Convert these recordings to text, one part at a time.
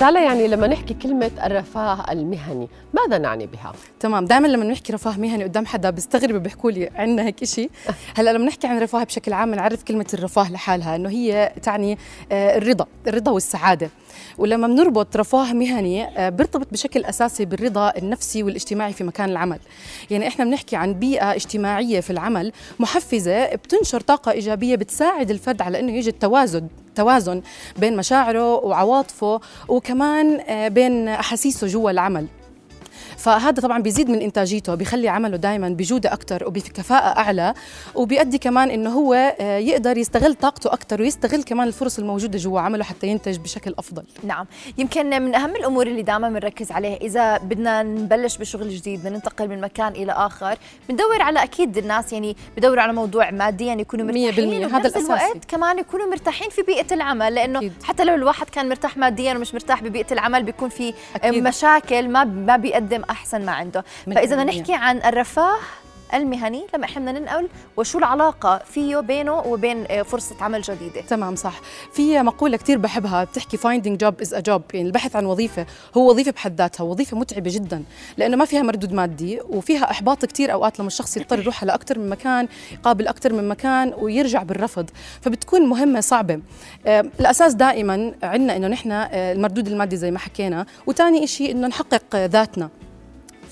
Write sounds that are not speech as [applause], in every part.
تعالى يعني لما نحكي كلمة الرفاه المهني ماذا نعني بها؟ تمام دائما لما بنحكي رفاه مهني قدام حدا بيستغرب بيحكوا لي عندنا هيك شيء هلأ لما نحكي عن الرفاه بشكل عام بنعرف كلمة الرفاه لحالها إنه هي تعني آه، الرضا الرضا والسعادة. ولما بنربط رفاه مهني آه، بيرتبط بشكل أساسي بالرضا النفسي والاجتماعي في مكان العمل. يعني إحنا بنحكي عن بيئة اجتماعية في العمل محفزة بتنشر طاقة إيجابية بتساعد الفرد على إنه يجد توازن توازن بين مشاعره وعواطفه وكمان آه، بين أحاسيسه جوا العمل. فهذا طبعا بيزيد من إنتاجيته بيخلي عمله دائما بجودة أكثر وبكفاءة أعلى وبيؤدي كمان إنه هو آه، يقدر يستغل طاقته أكثر ويستغل كمان الفرص الموجودة جوا عمله حتى ينتج بشكل أفضل نعم يمكن من أهم الأمور اللي دائما بنركز عليها إذا بدنا نبلش بشغل جديد بدنا ننتقل من مكان إلى آخر بندور على أكيد الناس يعني بدوروا على موضوع ماديا يكونوا مرتاحين 100% هذا الأساسي. الوقت كمان يكونوا مرتاحين في بيئة العمل لأنه أكيد. حتى لو الواحد كان مرتاح ماديا ومش مرتاح ببيئة العمل بيكون في أكيد. مشاكل ما ما بيقدم أحسن ما عنده. فإذا بدنا. نحكي عن الرفاه المهني لما إحنا بدنا ننقل وشو العلاقة فيه بينه وبين آه، فرصة عمل جديدة. تمام صح. في مقولة كتير بحبها بتحكي finding job is a job. يعني البحث عن وظيفة هو وظيفة بحد ذاتها وظيفة متعبة جدا لأنه ما فيها مردود مادي وفيها إحباط كتير أوقات لما الشخص يضطر يروح على أكثر من مكان يقابل أكثر من مكان ويرجع بالرفض. فبتكون مهمة صعبة. آه، الأساس دائما عندنا إنه نحن آه، المردود المادي زي ما حكينا وتاني إشي إنه نحقق ذاتنا.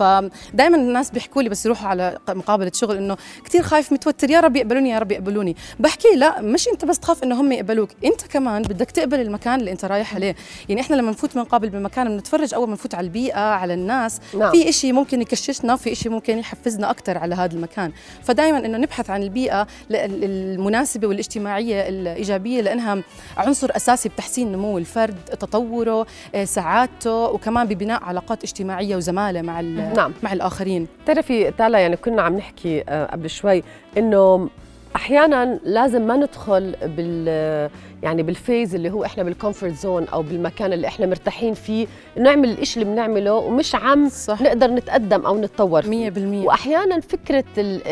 فدائما الناس بيحكوا لي بس يروحوا على مقابلة شغل إنه كثير خايف متوتر يا رب يقبلوني يا رب يقبلوني. بحكي لا مش أنت بس تخاف إنه هم يقبلوك أنت كمان بدك تقبل المكان اللي أنت رايح عليه. يعني إحنا لما نفوت بنقابل بمكان بنتفرج أول ما نفوت على البيئة على الناس نعم. في إشي ممكن يكششنا في إشي ممكن يحفزنا أكثر على هذا المكان. فدائما إنه نبحث عن البيئة المناسبة والاجتماعية الإيجابية لأنها عنصر أساسي بتحسين نمو الفرد تطوره آه، سعادته وكمان ببناء علاقات اجتماعية وزمالة مع نعم. مع الآخرين بتعرفي تعالى يعني كنا عم نحكي آه، قبل شوي إنه أحيانا لازم ما ندخل بال يعني بال phase اللي هو إحنا بال comfort zone أو بالمكان اللي إحنا مرتاحين فيه نعمل الإشي اللي بنعمله ومش عم صح. نقدر نتقدم أو نتطور فيه. 100% واحيانا فكرة ال-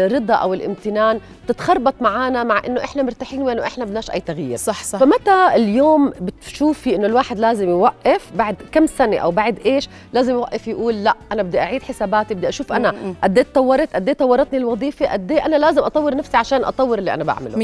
الرضا أو الامتنان بتتخربط معنا مع إنه إحنا مرتاحين وانه إحنا بدناش أي تغيير. صح صح. فمتى اليوم بتشوفي إنه الواحد لازم يوقف بعد كم سنة أو بعد إيش لازم يوقف يقول لأ أنا بدي أعيد حساباتي بدي أشوف أنا. قد إيه تطورت قد إيه طورتني الوظيفة قد إيه أنا لازم أطور نفسي عشان أطور اللي أنا بعمله.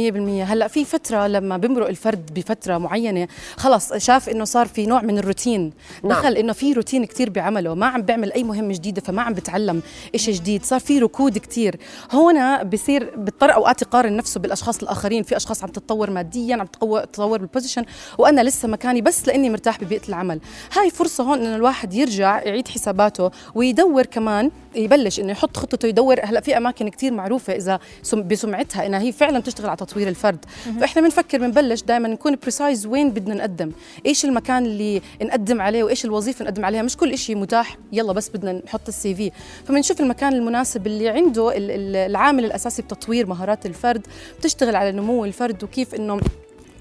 100% هلأ في فترة لما بمرق الفرد بفترة معينة خلص شاف إنه صار في نوع من الروتين. نعم. دخل إنه في روتين كتير بعمله ما عم بيعمل أي مهمه جديده فما عم بتعلم إشي جديد صار في ركود كتير. هنا بصير بيضطر أوقات يقارن نفسه بالأشخاص الآخرين في أشخاص عم تتطور ماديا عم تتطور تطور بال position وأنا لسه مكاني بس لإني مرتاح ببيئة العمل. هاي فرصة هون إنه الواحد يرجع يعيد حساباته ويدور كمان يبلش إنه يحط خطته يدور. هلأ في أماكن كتير معروفة إذا سم بسمعتها إنها هي فعلا بتشتغل على تطوير الفرد. فإحنا بنفكر بنبلش دائما نكون precise وين بدنا نقدم. إيش المكان اللي نقدم عليه وإيش الوظيفة نقدم عليها. مش كل شيء متاح يلا بس بدنا نحط ال CV فبنشوف المكان المناسب اللي عنده ال- ال- العامل الأساسي بتطوير مهارات الفرد بتشتغل على نمو الفرد وكيف إنه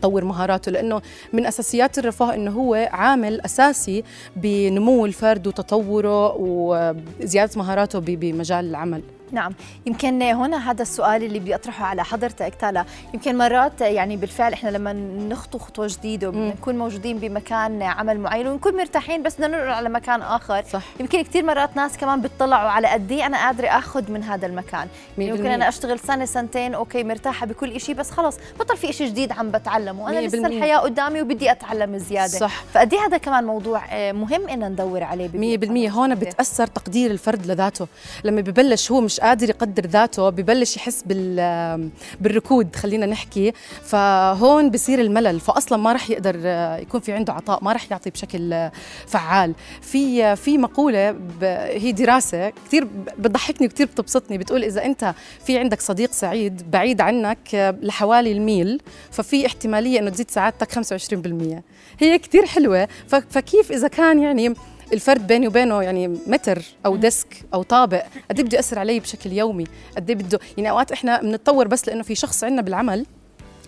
طور مهاراته. لأنه من أساسيات الرفاه إنه هو عامل أساسي بنمو الفرد وتطوره وزيادة مهاراته بمجال العمل. نعم. يمكن هنا هذا السؤال اللي بدي أطرحه على حضرتك تالا. يمكن مرات يعني بالفعل إحنا لما نخطو خطوة جديدة. ونكون موجودين بمكان عمل معين ونكون مرتاحين بس بدنا ننقل على مكان آخر. صح. يمكن كثير مرات ناس كمان بتطلعوا على قد أنا قادرة آخذ من هذا المكان. يمكن بالمية. أنا أشتغل سنة سنتين أوكي مرتاحة بكل شيء بس خلص بطل في شيء جديد عم بتعلمه. أنا مية لسه. الحياة قدامي وبدي أتعلم زيادة. صح. فقد هذا كمان موضوع آه، مهم ان ندور عليه مية ببيئة بالمية. عمل هون جديدة. بتأثر تقدير الفرد لذاته. لما ببلش هو مش قادر يقدر ذاته ببلش يحس بال بالركود خلينا نحكي. فهون بصير الملل. فأصلا ما رح يقدر يكون في عنده عطاء ما رح يعطي بشكل فعال. في في مقولة ب- هي دراسة كثير بتضحكني وكثير بتبسطني. بتقول إذا أنت في عندك صديق سعيد بعيد عنك لحوالي الميل ففي احتمالية إنه تزيد سعادتك 25% هي كثير حلوة. ف- فكيف إذا كان يعني الفرد بيني وبينه يعني متر أو desk أو طابق. قد إيه بده ياثر علي بشكل يومي؟ قد إيه بده؟ يعني أوقات إحنا بنتطور بس لأنه في شخص عندنا بالعمل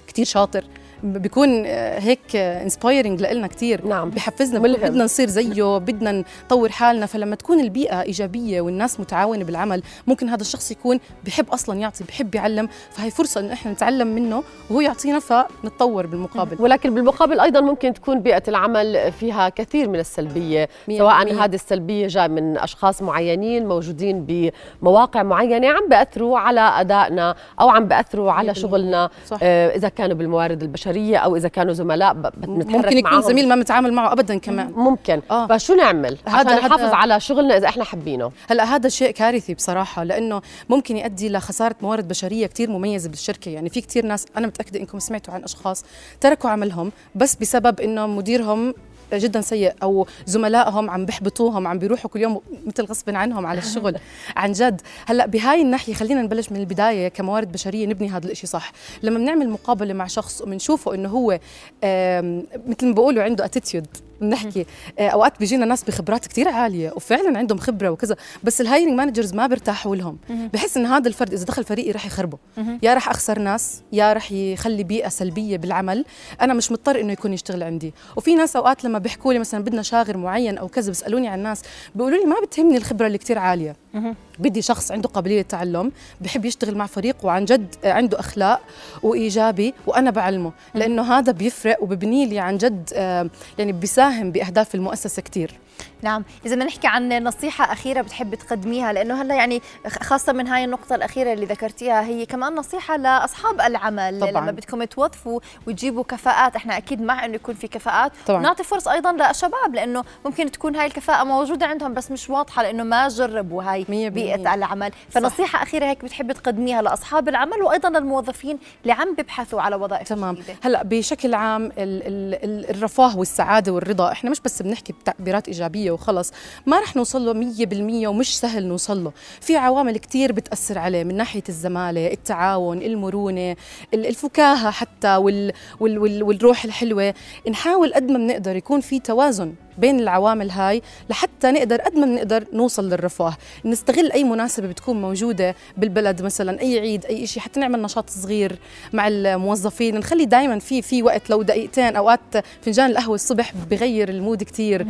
كتير شاطر. بيكون آه، هيك inspiring لنا كثير نعم. بحفزنا ملهم. بدنا نصير زيه بدنا نطور حالنا فلما تكون البيئة إيجابية والناس متعاونة بالعمل ممكن هذا الشخص يكون بحب أصلا يعطي بحب يعلم فهي فرصة إنه إحنا نتعلم منه وهو يعطينا فنتطور بالمقابل ولكن بالمقابل أيضا ممكن تكون بيئة العمل فيها كثير من السلبية مية سواء بالمية. هذه السلبية جاء من أشخاص معينين موجودين بمواقع معينة عم بأثروا على أدائنا أو عم بأثروا على مية. شغلنا صح. آه، إذا كانوا بالموارد البشرية أو إذا كانوا زملاء ممكن يكون معهم. زميل ما متعامل معه ابدا كمان. ممكن. آه. فشو نعمل؟ هذا- نحافظ هذا- على شغلنا إذا إحنا حابينه. هلأ هذا شيء كارثي بصراحة لأنه ممكن يؤدي لخساره موارد بشرية كثير مميزة بالشركة. يعني في كثير ناس أنا متأكدة إنكم سمعتوا عن أشخاص تركوا عملهم بس بسبب إنه مديرهم جدا سيء أو زملائهم عم بيحبطوهم عم بيروحوا كل يوم مثل غصب عنهم على الشغل [laughs] عن جد. هلأ بهاي الناحية خلينا نبلش من البداية كموارد بشرية نبني هذا الشيء صح. لما بنعمل مقابلة مع شخص وبنشوفه إنه هو مثل ما بيقولوا عنده اتيتيود بنحكي. آه، أوقات بيجينا ناس بخبرات كتير عالية وفعلا عندهم خبرة وكذا بس ال hiring managers ما بيرتاحوا لهم. بحس إن هذا الفرد إذا دخل فريقي رح يخربه. يا رح أخسر ناس يا رح يخلي بيئة سلبية بالعمل. أنا مش مضطر إنه يكون يشتغل عندي. وفي ناس أوقات لما بيحكوا لي مثلا بدنا شاغر معين أو كذا بيسألوني عن الناس بيقولوا لي ما بتهمني الخبرة اللي كتير عالية. بدي شخص عنده قابلية للتعلم بحب يشتغل مع فريق وعن جد عنده أخلاق وإيجابي وأنا بعلمه. لأنه هذا بيفرق وببني لي عن جد آه، يعني بيساهم بأهداف المؤسسة كتير. نعم إذا بدنا نحكي عن نصيحة أخيرة بتحب تقدميها لأنه هلأ يعني خاصة من هاي النقطة الأخيرة اللي ذكرتيها هي كمان نصيحة لأصحاب العمل طبعاً. لما بدكم توظفوا وتجيبوا كفاءات إحنا أكيد مع إنه يكون في كفاءات طبعاً. نعطي فرص أيضا للشباب لأنه ممكن تكون هاي الكفاءة موجودة عندهم بس مش واضحة لأنه ما جربوا هاي بالمية. العمل فنصيحة أخيرة هيك بتحب تقدميها لأصحاب العمل وأيضا للموظفين اللي عم بيبحثوا على وظائف تمام جديدة هلأ بشكل عام ال ال ال الرفاه والسعادة والرضا إحنا مش بس بنحكي بتعبيرات إيجابية وخلص. ما رح نوصل له 100% ومش سهل نوصل له في عوامل كتير بتأثر عليه من ناحية الزمالة التعاون المرونة ال- الفكاهة حتى وال وال وال والروح الحلوة. نحاول قد ما بنقدر يكون في توازن. بين العوامل هاي لحتى نقدر قد ما بنقدر نوصل للرفاه. نستغل أي مناسبة بتكون موجودة بالبلد مثلا أي عيد أي شيء حتى نعمل نشاط صغير مع الموظفين. نخلي دائما في في وقت لو دقيقتين أوقات فنجان القهوة الصبح بغير ال mood كثير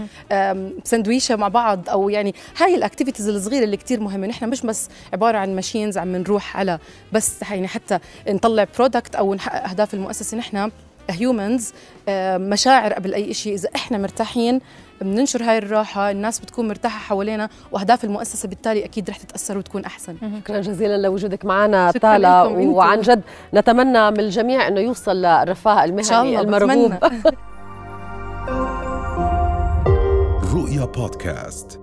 سندويشة مع بعض أو يعني هاي ال activities الصغيرة اللي كثير مهمة. نحن مش بس عبارة عن machines عم نروح على بس يعني حتى نطلع product أو نحقق أهداف المؤسسة. نحن humans مشاعر قبل أي شيء إذا إحنا مرتاحين بننشر هاي الراحة الناس بتكون مرتاحة حوالينا وأهداف المؤسسة بالتالي أكيد رح تتأثر وتكون أحسن. شكرا جزيلا لوجودك معنا إنتم. وعن جد نتمنى من الجميع إنه يوصل للرفاه المهني المرغوب. [laughs] رؤيا بودكاست.